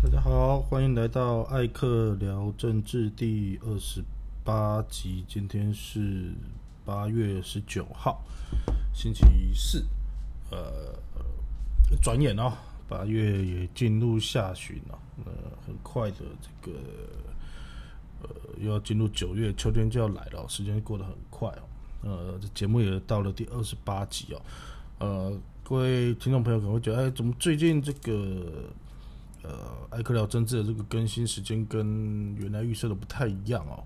大家好，欢迎来到艾克聊政治第二十八集。今天是八月十九号，星期四。呃，转眼哦，八月也进入下旬了。呃，很快的，这个呃，又要进入九月，秋天就要来了，时间过得很快哦。呃，这节目也到了第二十八集哦。呃，各位听众朋友可能会觉得，哎，怎么最近这个？呃，艾克聊政治的这个更新时间跟原来预设的不太一样哦。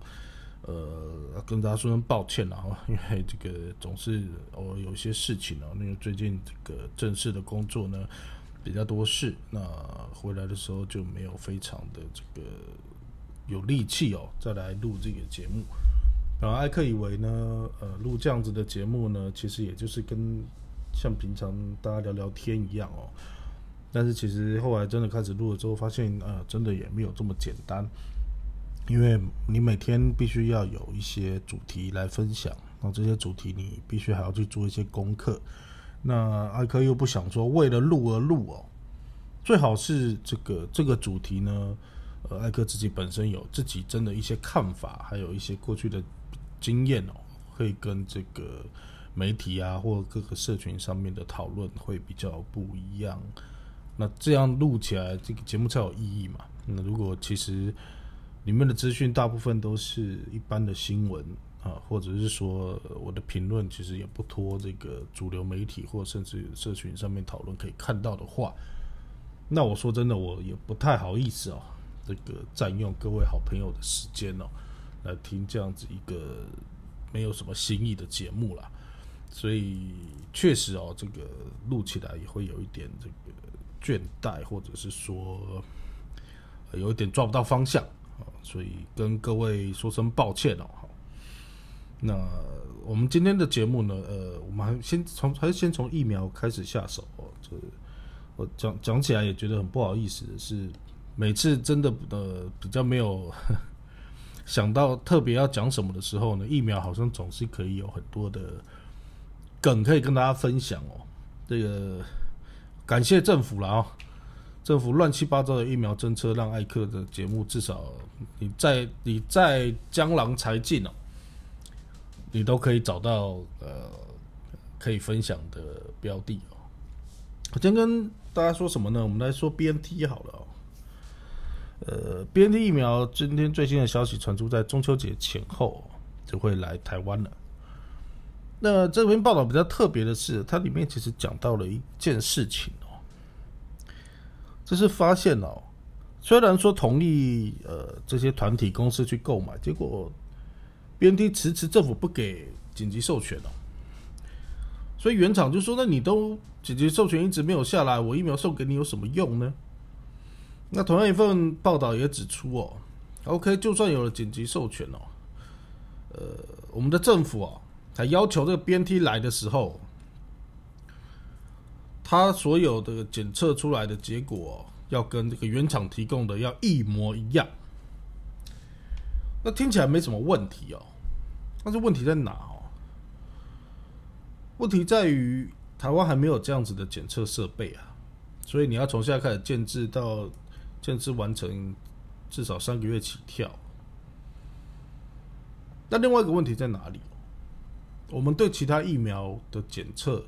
呃，跟大家说声抱歉了哈，因为这个总是我有些事情哦，那个最近这个正式的工作呢比较多事，那回来的时候就没有非常的这个有力气哦，再来录这个节目。然后艾克以为呢，呃，录这样子的节目呢，其实也就是跟像平常大家聊聊天一样哦。但是其实后来真的开始录了之后，发现呃，真的也没有这么简单，因为你每天必须要有一些主题来分享，那这些主题你必须还要去做一些功课。那艾克又不想说为了录而录哦，最好是这个这个主题呢，呃，艾克自己本身有自己真的一些看法，还有一些过去的经验哦，会跟这个媒体啊或各个社群上面的讨论会比较不一样。那这样录起来，这个节目才有意义嘛？那如果其实里面的资讯大部分都是一般的新闻啊，或者是说我的评论其实也不托这个主流媒体或甚至社群上面讨论可以看到的话，那我说真的，我也不太好意思哦，这个占用各位好朋友的时间哦，来听这样子一个没有什么新意的节目啦。所以确实哦，这个录起来也会有一点这个。倦怠，或者是说有一点抓不到方向啊，所以跟各位说声抱歉哦。那我们今天的节目呢，呃，我们还先从还是先从疫苗开始下手哦。这我讲讲起来也觉得很不好意思的是，每次真的呃比较没有 想到特别要讲什么的时候呢，疫苗好像总是可以有很多的梗可以跟大家分享哦。这个。感谢政府了啊！政府乱七八糟的疫苗政策，让艾克的节目至少你在你在江郎才尽哦，你都可以找到呃可以分享的标的哦。我今天跟大家说什么呢？我们来说 BNT 好了哦。呃，BNT 疫苗今天最新的消息传出，在中秋节前后就会来台湾了。那这篇报道比较特别的是，它里面其实讲到了一件事情。就是发现哦，虽然说同意呃这些团体公司去购买，结果 BNT 迟迟政府不给紧急授权哦，所以原厂就说：那你都紧急授权一直没有下来，我疫苗送给你有什么用呢？那同样一份报道也指出哦，OK，就算有了紧急授权哦，呃，我们的政府啊，还要求这个 BNT 来的时候。他所有的检测出来的结果要跟这个原厂提供的要一模一样，那听起来没什么问题哦。但是问题在哪哦？问题在于台湾还没有这样子的检测设备啊，所以你要从现在开始建制到建制完成，至少三个月起跳。那另外一个问题在哪里？我们对其他疫苗的检测。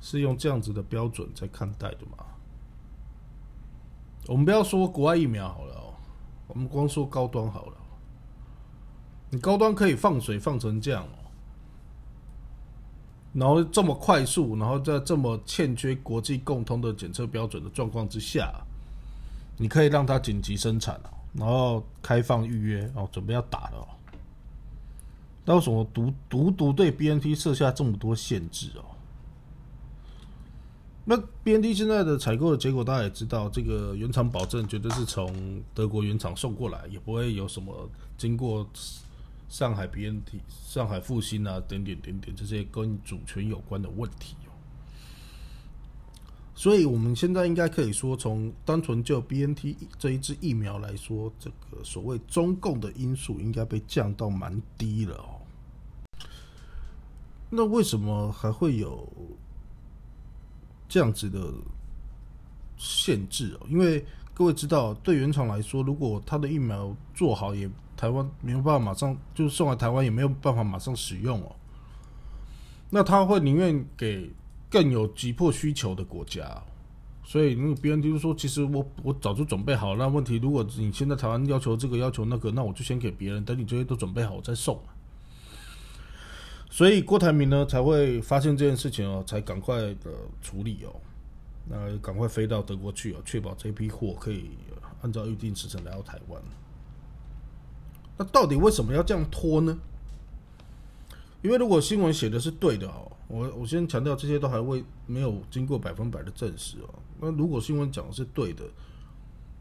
是用这样子的标准在看待的吗？我们不要说国外疫苗好了哦，我们光说高端好了。你高端可以放水放成这样哦，然后这么快速，然后在这么欠缺国际共通的检测标准的状况之下，你可以让它紧急生产哦，然后开放预约哦，准备要打了。那为什么独独独对 BNT 设下这么多限制哦？那 B N T 现在的采购的结果，大家也知道，这个原厂保证绝对是从德国原厂送过来，也不会有什么经过上海 B N T、上海复兴啊，点点点点这些跟主权有关的问题哦。所以，我们现在应该可以说，从单纯就 B N T 这一支疫苗来说，这个所谓中共的因素应该被降到蛮低了哦。那为什么还会有？这样子的限制哦，因为各位知道，对原厂来说，如果他的疫苗做好，也台湾没有办法马上就送来台湾，也没有办法马上使用哦。那他会宁愿给更有急迫需求的国家。所以那个 BNT 就说，其实我我早就准备好。那问题，如果你现在台湾要求这个要求那个，那我就先给别人，等你这些都准备好，我再送。所以郭台铭呢才会发现这件事情哦，才赶快的处理哦，那赶快飞到德国去哦，确保这批货可以按照预定时程来到台湾。那到底为什么要这样拖呢？因为如果新闻写的是对的哦，我我先强调这些都还未没有经过百分百的证实哦。那如果新闻讲的是对的，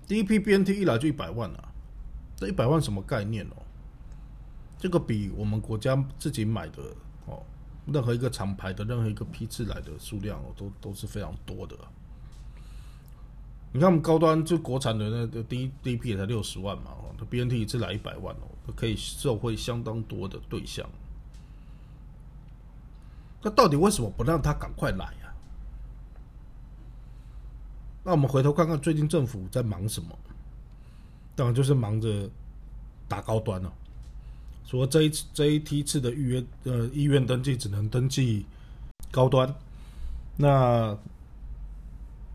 第一批 BNT 一来就一百万啊，这一百万什么概念哦？这个比我们国家自己买的哦，任何一个厂牌的任何一个批次来的数量哦，都都是非常多的。你看我们高端就国产的那个第一第一批也才六十万嘛，哦，这 BNT 一次来一百万哦，可以受惠相当多的对象。那到底为什么不让他赶快来呀？那我们回头看看最近政府在忙什么？当然就是忙着打高端了。说这一次这一批次的预约呃医院登记只能登记高端，那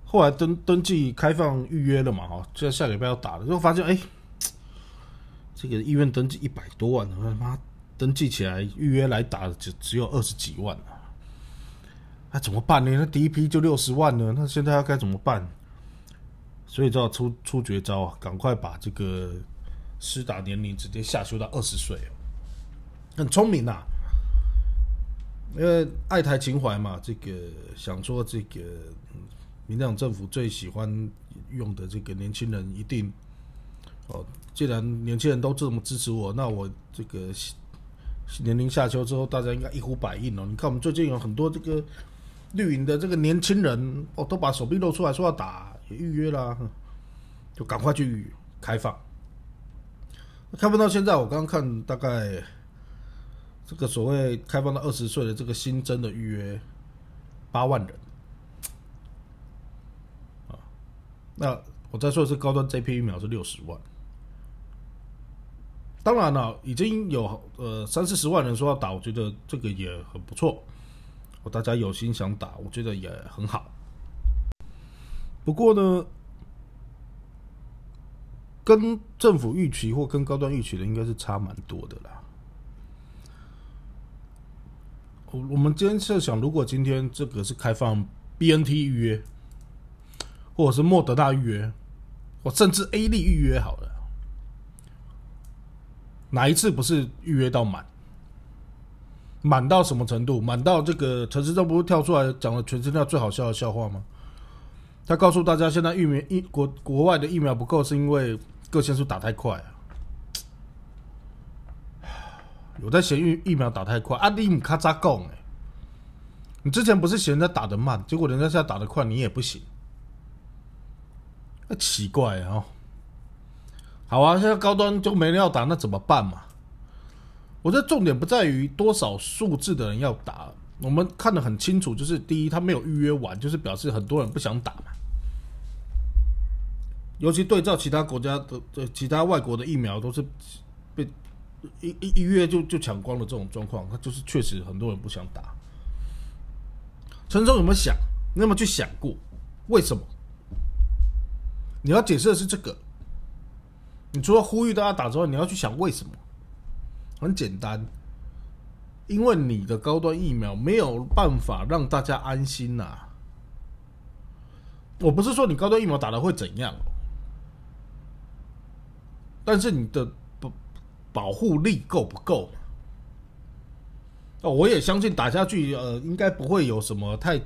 后来登登记开放预约了嘛？哈，就在下礼拜要打了，就发现哎，这个医院登记一百多万，他妈登记起来预约来打只只有二十几万啊！那怎么办呢？那第一批就六十万呢，那现在要该怎么办？所以就要出出绝招啊！赶快把这个施打年龄直接下修到二十岁哦，很聪明呐。因为爱台情怀嘛，这个想说这个民进党政府最喜欢用的这个年轻人一定哦，既然年轻人都这么支持我，那我这个年龄下修之后，大家应该一呼百应哦。你看我们最近有很多这个绿营的这个年轻人哦，都把手臂露出来说要打。也预约啦，就赶快去开放。开放到现在，我刚刚看大概这个所谓开放到二十岁的这个新增的预约八万人啊。那我再说的是高端这批疫苗是六十万。当然了，已经有呃三四十万人说要打，我觉得这个也很不错。大家有心想打，我觉得也很好。不过呢，跟政府预期或跟高端预期的应该是差蛮多的啦。我我们今天设想，如果今天这个是开放 BNT 预约，或者是莫德纳预约，或甚至 A 利预约好了，哪一次不是预约到满？满到什么程度？满到这个陈市政不是跳出来讲了全世界最好笑的笑话吗？他告诉大家，现在疫苗疫国国外的疫苗不够，是因为各线数打太快啊。有在嫌疫疫苗打太快，啊你卡扎贡哎，你之前不是嫌人家打的慢，结果人家现在打的快，你也不行，那奇怪啊。好啊，现在高端就没人要打，那怎么办嘛？我觉得重点不在于多少数字的人要打，我们看得很清楚，就是第一，他没有预约完，就是表示很多人不想打嘛。尤其对照其他国家的、的其他外国的疫苗，都是被一一一月就就抢光了这种状况，那就是确实很多人不想打。陈忠有没有想？你有没有去想过为什么？你要解释的是这个。你除了呼吁大家打之外，你要去想为什么？很简单，因为你的高端疫苗没有办法让大家安心呐。我不是说你高端疫苗打的会怎样。但是你的保护力够不够？哦，我也相信打下去，呃，应该不会有什么太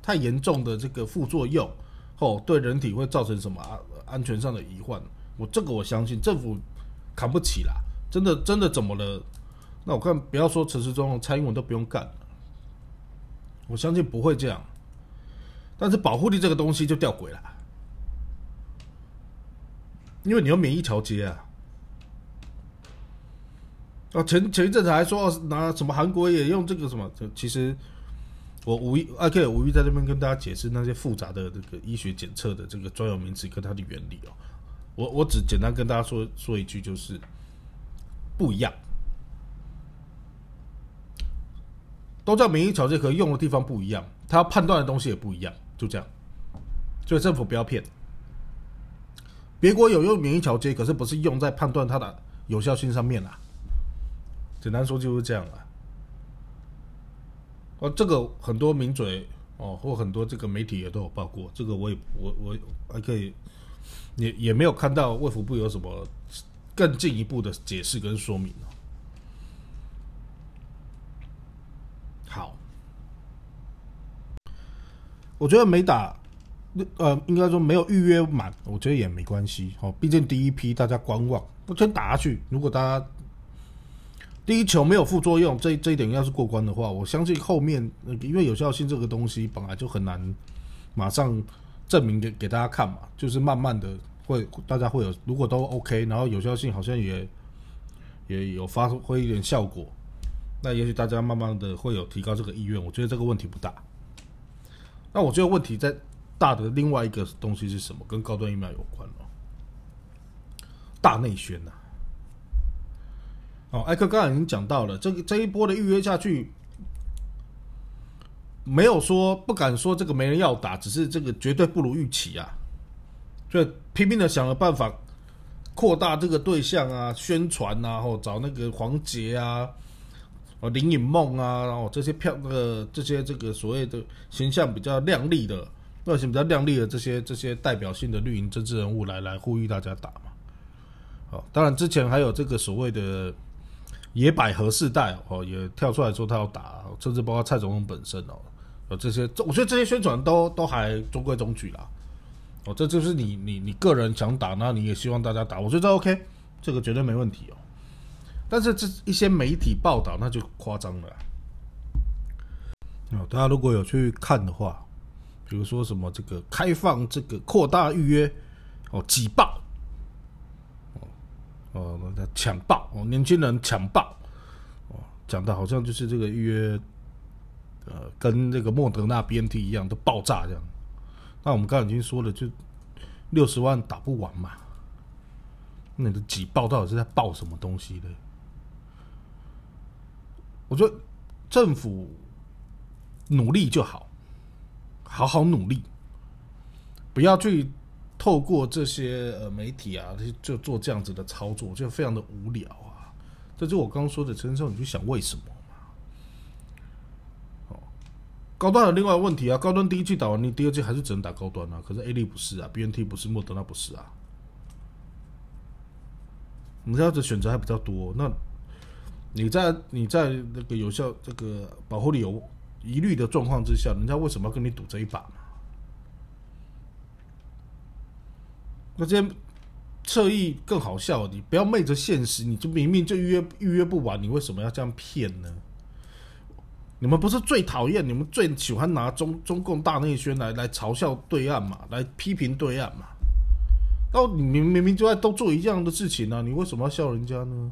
太严重的这个副作用，哦，对人体会造成什么安全上的疑患？我这个我相信政府扛不起啦，真的真的怎么了？那我看不要说陈时中、蔡英文都不用干，我相信不会这样。但是保护力这个东西就吊诡了。因为你有免疫调节啊，啊，前前一阵子还说拿什么韩国也用这个什么，其实我无意，o k 无意在这边跟大家解释那些复杂的这个医学检测的这个专有名词跟它的原理哦。我我只简单跟大家说说一句，就是不一样，都叫免疫调节，可用的地方不一样，它判断的东西也不一样，就这样。所以政府不要骗，别国有用免疫调节，可是不是用在判断它的有效性上面啊。简单说就是这样啊。哦，这个很多名嘴哦，或很多这个媒体也都有报过，这个我也我我还可以，也也没有看到卫福部有什么更进一步的解释跟说明哦。好，我觉得没打，呃，应该说没有预约满，我觉得也没关系哦，毕竟第一批大家观望，我先打下去，如果大家。第一球没有副作用，这这一点要是过关的话，我相信后面因为有效性这个东西本来就很难马上证明给给大家看嘛，就是慢慢的会大家会有，如果都 OK，然后有效性好像也也有发挥一点效果，那也许大家慢慢的会有提高这个意愿，我觉得这个问题不大。那我觉得问题在大的另外一个东西是什么？跟高端疫苗有关了，大内宣呐。哦，艾克刚才已经讲到了，这个这一波的预约下去，没有说不敢说这个没人要打，只是这个绝对不如预期啊，就拼命的想了办法扩大这个对象啊，宣传啊，或找那个黄杰啊，哦林颖梦啊，然后这些票呃这些这个所谓的形象比较亮丽的，外形比较亮丽的这些这些代表性的绿营政治人物来来呼吁大家打嘛。哦，当然之前还有这个所谓的。野百合世代哦，也跳出来说他要打，甚至包括蔡总统本身哦，有这些，我觉得这些宣传都都还中规中矩啦。哦，这就是你你你个人想打，那你也希望大家打，我觉得 OK，这个绝对没问题哦。但是这一些媒体报道那就夸张了。哦，大家如果有去看的话，比如说什么这个开放这个扩大预约哦，挤爆。哦，那抢爆哦，年轻人抢爆哦，讲的好像就是这个预约，呃，跟这个莫德纳 BNT 一样都爆炸这样。那我们刚刚已经说了，就六十万打不完嘛。那你的挤爆到底是在爆什么东西呢？我觉得政府努力就好，好好努力，不要去。透过这些呃媒体啊，就做这样子的操作，就非常的无聊啊。这就我刚刚说的陈胜，你就想为什么嘛？哦，高端有另外问题啊，高端第一季打完，你第二季还是只能打高端啊。可是 A 利不是啊，B N T 不是，莫德纳不是啊。你这样子选择还比较多，那你在你在那个有效这个保护力有疑虑的状况之下，人家为什么要跟你赌这一把嘛？那这些侧翼更好笑，你不要昧着现实，你就明明就预约预约不完，你为什么要这样骗呢？你们不是最讨厌、你们最喜欢拿中中共大内宣来来嘲笑对岸嘛，来批评对岸嘛？那，你明明明就在都做一样的事情呢，你为什么要笑人家呢？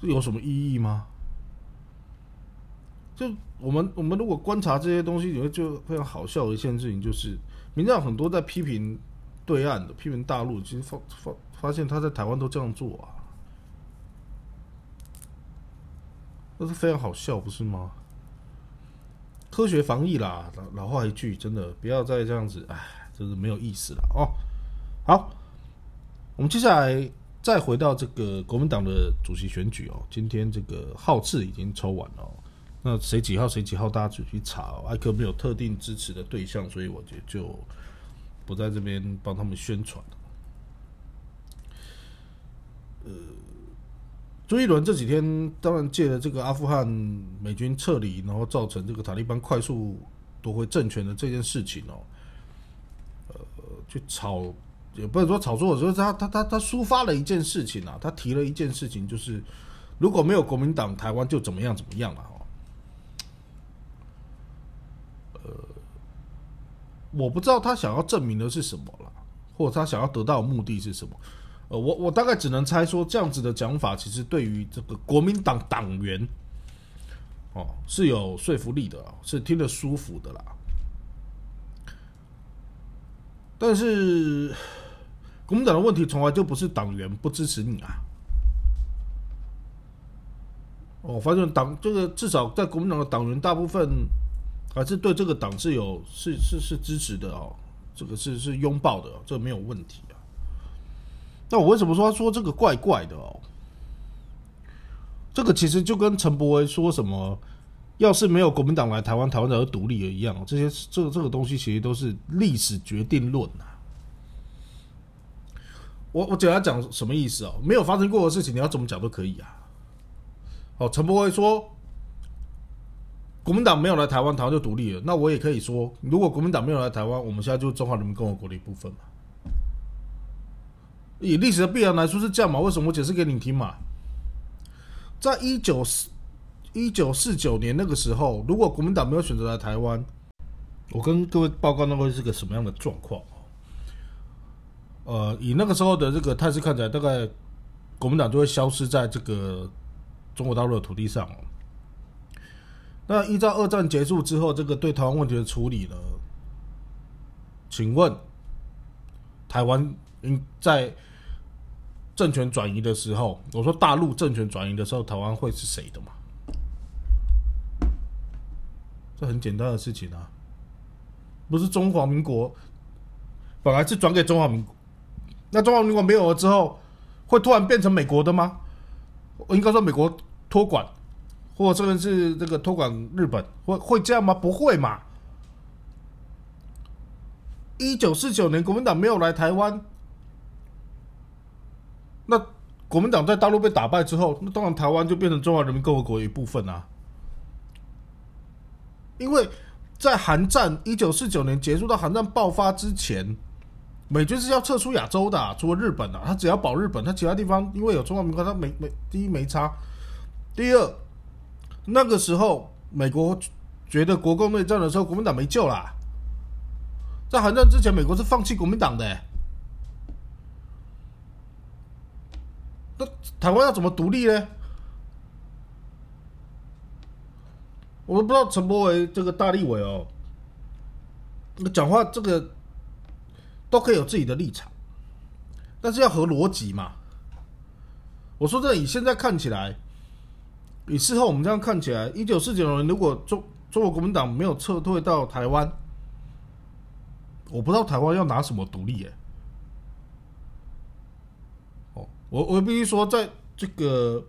这有什么意义吗？就我们我们如果观察这些东西，你会就非常好笑的一件事情，就是民调很多在批评对岸的、批评大陆，其实发发发现他在台湾都这样做啊，那是非常好笑，不是吗？科学防疫啦，老老话一句，真的不要再这样子，哎，真是没有意思了哦。好，我们接下来再回到这个国民党的主席选举哦，今天这个号次已经抽完了。那谁几号谁几号，大家自己去查。哦艾克没有特定支持的对象，所以我觉得就不在这边帮他们宣传。呃，朱一伦这几天当然借了这个阿富汗美军撤离，然后造成这个塔利班快速夺回政权的这件事情哦，呃，去炒也不能说炒作，就是他他他他抒发了一件事情啊，他提了一件事情，就是如果没有国民党，台湾就怎么样怎么样了。我不知道他想要证明的是什么了，或者他想要得到的目的是什么？呃，我我大概只能猜说，这样子的讲法，其实对于这个国民党党员哦，是有说服力的，是听得舒服的啦。但是国民党的问题从来就不是党员不支持你啊。我发现党这个至少在国民党的党员大部分还是对这个党是有是是是支持的哦，这个是是拥抱的，这没有问题啊。那我为什么说他说这个怪怪的哦？这个其实就跟陈柏维说什么，要是没有国民党来台湾，台湾早就独立了一样。这些这个这个东西其实都是历史决定论呐。我我简单讲什么意思哦？没有发生过的事情，你要怎么讲都可以啊。哦，陈柏维说，国民党没有来台湾，台湾就独立了。那我也可以说，如果国民党没有来台湾，我们现在就是中华人民共和国的一部分嘛。以历史的必然来说是这样嘛？为什么我解释给你听嘛？在一九四一九四九年那个时候，如果国民党没有选择来台湾，我跟各位报告那会是个什么样的状况？呃，以那个时候的这个态势看起来，大概国民党就会消失在这个中国大陆的土地上。那依照二战结束之后，这个对台湾问题的处理呢？请问台湾应在？政权转移的时候，我说大陆政权转移的时候，台湾会是谁的嘛？这很简单的事情啊，不是中华民国本来是转给中华民国，那中华民国没有了之后，会突然变成美国的吗？我应该说美国托管，或者甚至是这个托管日本，会会这样吗？不会嘛？一九四九年国民党没有来台湾。那国民党在大陆被打败之后，那当然台湾就变成中华人民共和国一部分啊。因为在韩战一九四九年结束到韩战爆发之前，美军是要撤出亚洲的，除了日本啊，他只要保日本，他其他地方因为有中华民国，他没没第一没差，第二那个时候美国觉得国共内战的时候，国民党没救啦。在韩战之前，美国是放弃国民党的。那台湾要怎么独立呢？我都不知道陈伯维这个大立委哦，那讲话这个都可以有自己的立场，但是要合逻辑嘛。我说这以现在看起来，以事后我们这样看起来，一九四九年如果中中国国民党没有撤退到台湾，我不知道台湾要拿什么独立耶。我我必须说，在这个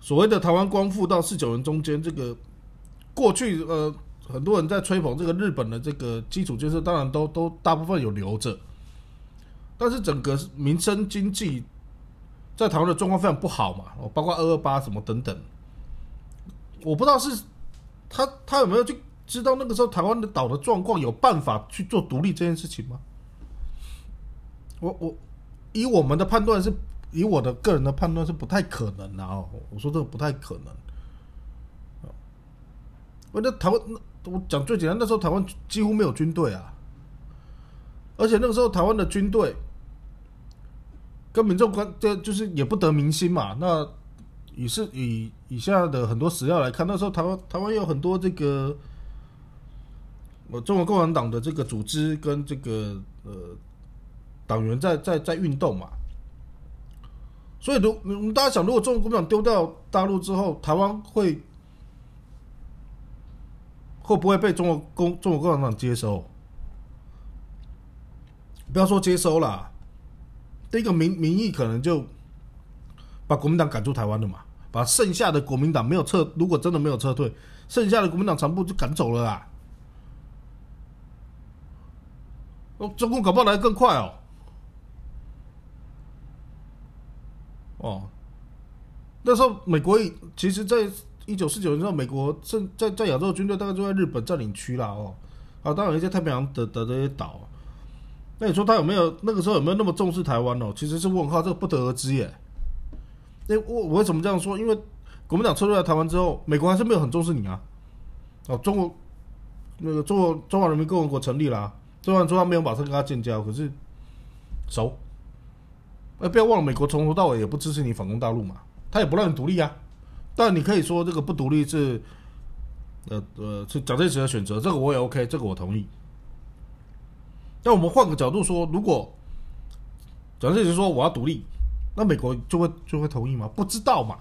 所谓的台湾光复到四九年中间，这个过去呃，很多人在吹捧这个日本的这个基础建设，当然都都大部分有留着，但是整个民生经济在台湾的状况非常不好嘛，包括二二八什么等等，我不知道是他他有没有去知道那个时候台湾的岛的状况，有办法去做独立这件事情吗？我我以我们的判断是。以我的个人的判断是不太可能的哦，我说这个不太可能。我那台湾，我讲最简单，那时候台湾几乎没有军队啊，而且那个时候台湾的军队跟民众关，这就是也不得民心嘛。那以是以以下的很多史料来看，那时候台湾台湾有很多这个，我中国共产党的这个组织跟这个呃党员在在在运动嘛。所以，如我们大家想，如果中国共产党丢掉大陆之后，台湾会会不会被中国共中国共产党接收？不要说接收了，第一个民民意可能就把国民党赶出台湾了嘛，把剩下的国民党没有撤，如果真的没有撤退，剩下的国民党全部就赶走了啦。哦，中共搞不好来的更快哦。哦，那时候美国其实，在一九四九年之后，美国正在在亚洲军队大概就在日本占领区啦。哦，啊，当然一些太平洋的的这些岛，那你说他有没有那个时候有没有那么重视台湾哦？其实是问号，这个不得而知耶。那我我为什么这样说？因为国民党撤退来台湾之后，美国还是没有很重视你啊。哦，中国那个中国中华人民共和国成立了，虽然说他没有马上跟他建交，可是熟。哎，不要忘了，美国从头到尾也不支持你反攻大陆嘛，他也不让你独立啊。但你可以说这个不独立是呃呃，是蒋介石的选择，这个我也 OK，这个我同意。但我们换个角度说，如果蒋介石说我要独立，那美国就会就会同意吗？不知道嘛。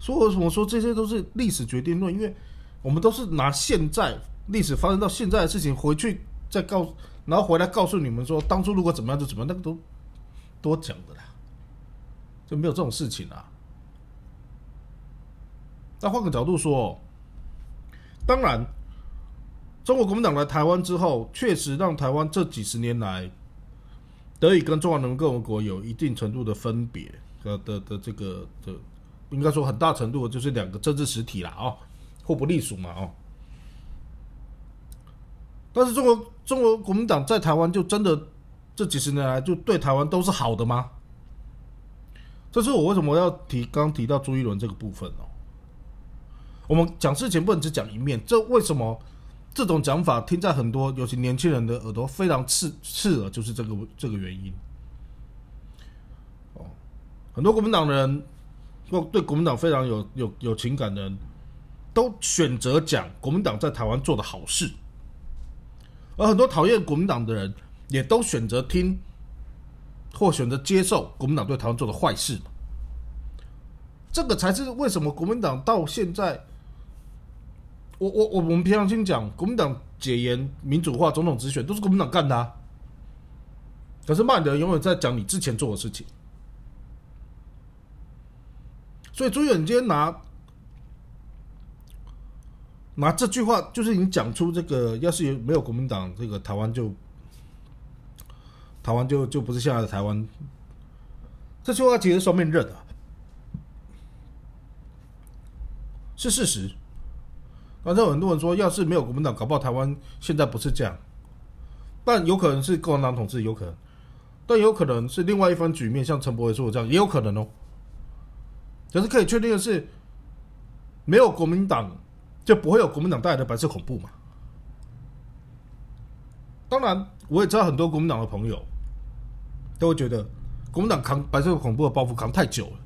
所以为什么说这些都是历史决定论？因为我们都是拿现在历史发生到现在的事情回去再告，然后回来告诉你们说，当初如果怎么样就怎么样，那个都多讲的啦，就没有这种事情啊。那换个角度说，当然，中国国民党来台湾之后，确实让台湾这几十年来得以跟中华人民共和国有一定程度的分别的的的这个的。应该说很大程度就是两个政治实体了啊，互不隶属嘛哦。但是中国中国国民党在台湾就真的这几十年来就对台湾都是好的吗？这是我为什么要提刚提到朱一伦这个部分哦。我们讲事情不能只讲一面，这为什么这种讲法听在很多尤其年轻人的耳朵非常刺刺耳，就是这个这个原因。哦，很多国民党的人。对国民党非常有有有情感的人，都选择讲国民党在台湾做的好事，而很多讨厌国民党的人，也都选择听或选择接受国民党对台湾做的坏事。这个才是为什么国民党到现在，我我我我们平常心讲，国民党解严、民主化、总统直选都是国民党干的，啊。可是骂你的永远在讲你之前做的事情。所以朱远今天拿拿这句话，就是你讲出这个，要是没有国民党，这个台湾就台湾就就不是现在的台湾。这句话其实双面刃啊，是事实。反正很多人说，要是没有国民党，搞不好台湾现在不是这样。但有可能是共产党统治，有可能；但有可能是另外一番局面，像陈伯伟说的这样，也有可能哦。可是可以确定的是，没有国民党，就不会有国民党带来的白色恐怖嘛。当然，我也知道很多国民党的朋友都会觉得，国民党扛白色恐怖的包袱扛太久了。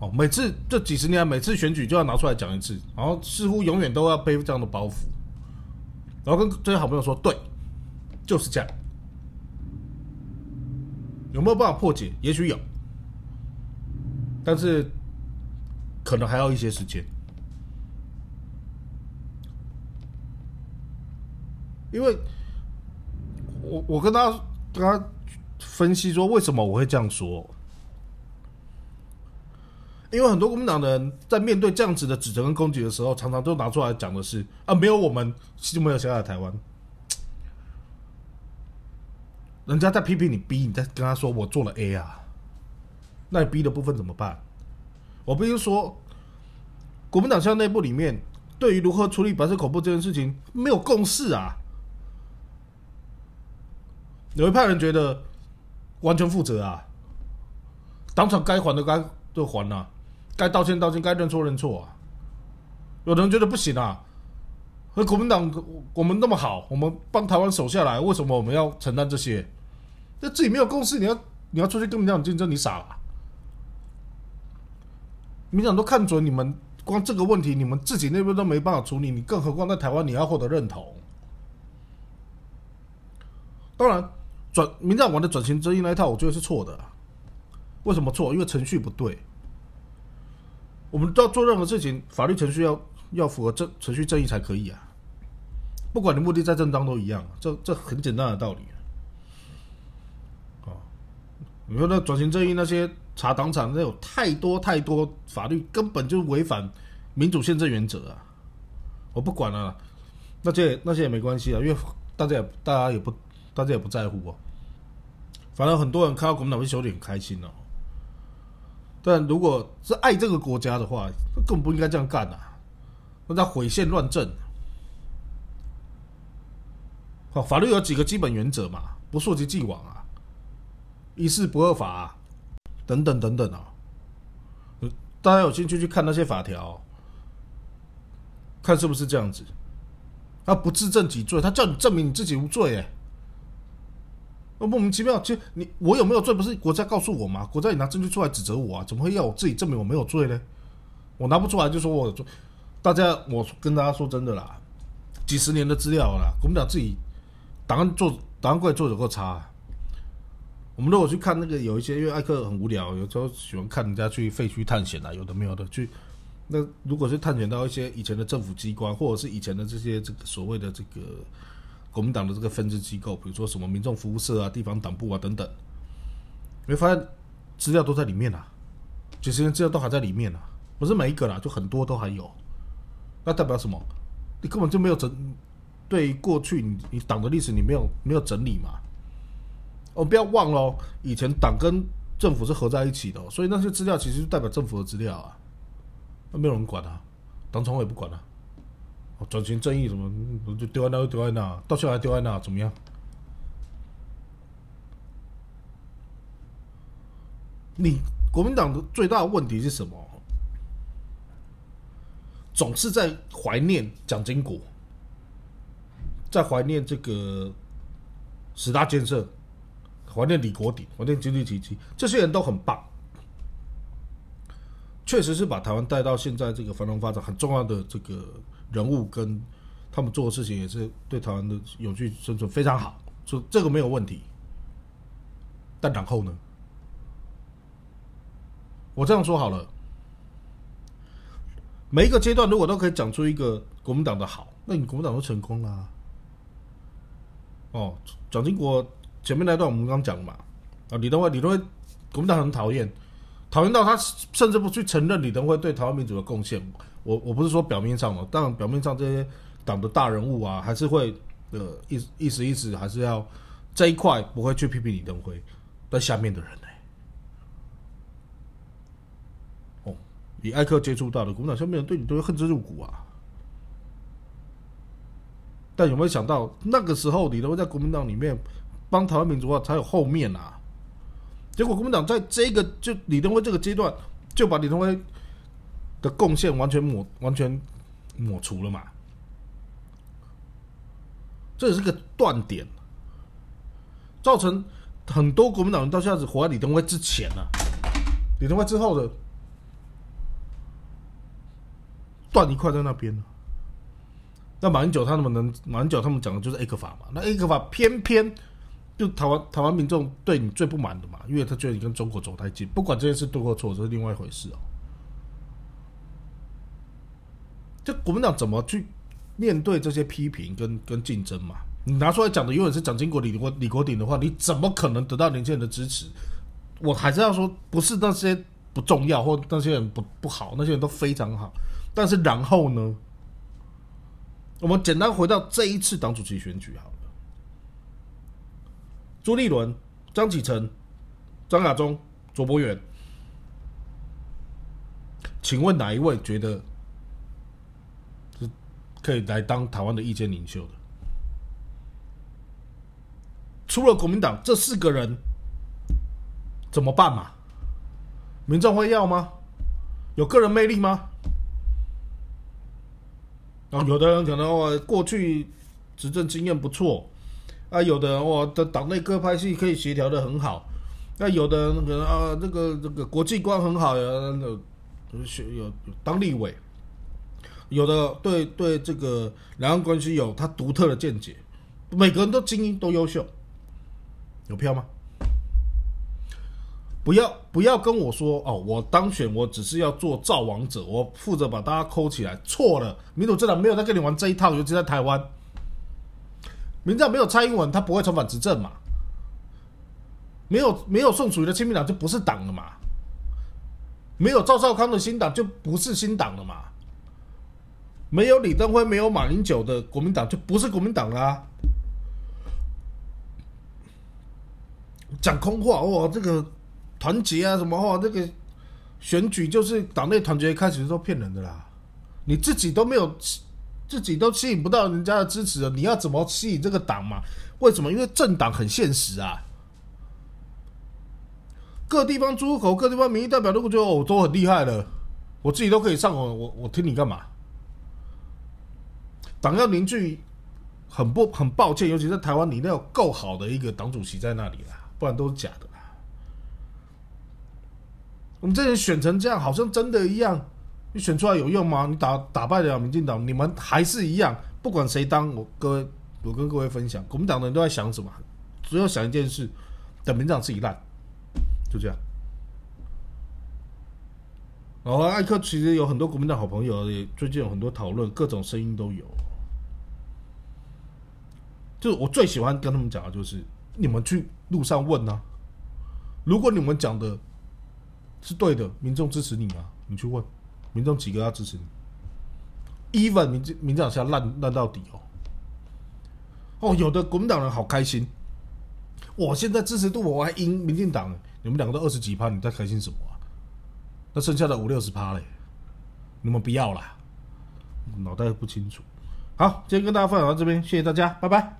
哦，每次这几十年，每次选举就要拿出来讲一次，然后似乎永远都要背这样的包袱，然后跟这些好朋友说：“对，就是这样。”有没有办法破解？也许有，但是可能还要一些时间。因为我我跟他跟他分析说，为什么我会这样说？因为很多国民党的人在面对这样子的指责跟攻击的时候，常常都拿出来讲的是啊，没有我们就没有现在的台湾。人家在批评你 B，你在跟他说我做了 A 啊，那你 B 的部分怎么办？我必须说，国民党校内部里面对于如何处理白色恐怖这件事情没有共识啊。有一派人觉得完全负责啊，当场该还的该都还了，该道歉道歉，该认错认错啊。有人觉得不行啊。和国民党我们那么好，我们帮台湾守下来，为什么我们要承担这些？那自己没有共识，你要你要出去跟民党竞争，你傻了？民党都看准你们，光这个问题你们自己那边都没办法处理，你更何况在台湾你要获得认同？当然，转民党玩的转型正义那一套，我觉得是错的。为什么错？因为程序不对。我们都要做任何事情，法律程序要要符合正程序正义才可以啊。不管你目的再正当都一样，这这很简单的道理啊。你说那转型正义那些查党产，那有太多太多法律根本就违反民主宪政原则啊！我不管了，那些那些也没关系啊，因为大家也大家也不大家也不在乎啊。反正很多人看到国民党会修理很开心哦。但如果是爱这个国家的话，根本不应该这样干啊！那叫毁宪乱政。好，法律有几个基本原则嘛，不溯及既往啊。一事不二法，等等等等啊！大家有兴趣去看那些法条，看是不是这样子？他不自证己罪，他叫你证明你自己无罪，哎，莫名其妙。其实你我有没有罪，不是国家告诉我吗？国家也拿证据出来指责我啊？怎么会要我自己证明我没有罪呢？我拿不出来就说我做，大家我跟大家说真的啦，几十年的资料啦，国民党自己档案做档案柜做的够差。我们如果去看那个有一些，因为艾克很无聊，有时候喜欢看人家去废墟探险啊，有的没有的去。那如果是探险到一些以前的政府机关，或者是以前的这些这个所谓的这个国民党的这个分支机构，比如说什么民众服务社啊、地方党部啊等等，你会发现资料都在里面啊，几十年资料都还在里面啊，不是每一个啦，就很多都还有。那代表什么？你根本就没有整对过去你你党的历史你没有没有整理嘛？哦，不要忘了，以前党跟政府是合在一起的，所以那些资料其实就代表政府的资料啊，那没有人管啊，党从也不管啊。哦，转型正义什么就丢在那就丢在那，到现在还丢在那，怎么样？你国民党的最大的问题是什么？总是在怀念蒋经国，在怀念这个十大建设。怀念李国鼎，怀念经济奇迹，这些人都很棒，确实是把台湾带到现在这个繁荣发展很重要的这个人物，跟他们做的事情也是对台湾的有序生存非常好，说这个没有问题。但然后呢？我这样说好了，每一个阶段如果都可以讲出一个国民党的好，那你国民党都成功了。哦，蒋经国。前面那段我们刚讲嘛，啊，李登辉，李登辉，国民党很讨厌，讨厌到他甚至不去承认李登辉对台湾民主的贡献。我我不是说表面上嘛，但表面上这些党的大人物啊，还是会呃意意思意思还是要这一块不会去批评李登辉，但下面的人呢？哦，以艾克接触到的国民党下面人对你都会恨之入骨啊。但有没有想到那个时候李登辉在国民党里面？帮台湾民主化才有后面啊！结果国民党在这个就李登辉这个阶段，就把李登辉的贡献完全抹完全抹除了嘛？这也是个断点，造成很多国民党人到现在只活在李登辉之前呢，李登辉之后的断一块在那边呢。那马英九他们能马英九他们讲的就是 A 克法嘛？那 A 克法偏偏。就台湾台湾民众对你最不满的嘛，因为他觉得你跟中国走太近。不管这件事对或错，这是另外一回事哦。就国民党怎么去面对这些批评跟跟竞争嘛？你拿出来讲的永远是蒋经国、李国李国鼎的话，你怎么可能得到年轻人的支持？我还是要说，不是那些不重要，或那些人不不好，那些人都非常好。但是然后呢？我们简单回到这一次党主席选举好了。朱立伦、张启成、张亚中、卓博远，请问哪一位觉得可以来当台湾的意见领袖的？除了国民党这四个人，怎么办嘛？民众会要吗？有个人魅力吗？啊有的人可能我，过去执政经验不错。啊，有的我的党内各派系可以协调的很好，那有的那个啊，这个这个国际观很好，有有有当立委，有的对对这个两岸关系有他独特的见解，每个人都精英都优秀，有票吗？不要不要跟我说哦，我当选我只是要做造王者，我负责把大家扣起来，错了，民主政党没有在跟你玩这一套，尤其在台湾。民进没有蔡英文，他不会重返执政嘛？没有没有宋楚瑜的亲民党就不是党了嘛？没有赵少康的新党就不是新党了嘛？没有李登辉、没有马英九的国民党就不是国民党啦？讲空话哦，这个团结啊什么话，这个选举就是党内团结，开始都骗人的啦！你自己都没有。自己都吸引不到人家的支持，你要怎么吸引这个党嘛？为什么？因为政党很现实啊。各地方诸口，各地方民意代表如果觉得我都很厉害了，我自己都可以上我我我听你干嘛？党要凝聚，很不很抱歉，尤其在台湾，你那有够好的一个党主席在那里啦，不然都是假的啦。我们这人选成这样，好像真的一样，你选出来有用吗？你打打败了民进党，你们还是一样，不管谁当，我各位，我跟各位分享，国民党的人都在想什么？只要想一件事，等民进党自己烂，就这样。然后艾克其实有很多国民党好朋友，也最近有很多讨论，各种声音都有。就是我最喜欢跟他们讲的，就是你们去路上问啊，如果你们讲的是对的，民众支持你啊，你去问，民众几个要支持你？even 民民进党要烂烂到底哦，哦，有的国民党人好开心，我现在支持度我还赢民进党，你们两个都二十几趴，你在开心什么啊？那剩下的五六十趴嘞，你们不要啦，脑袋不清楚。好，今天跟大家分享到这边，谢谢大家，拜拜。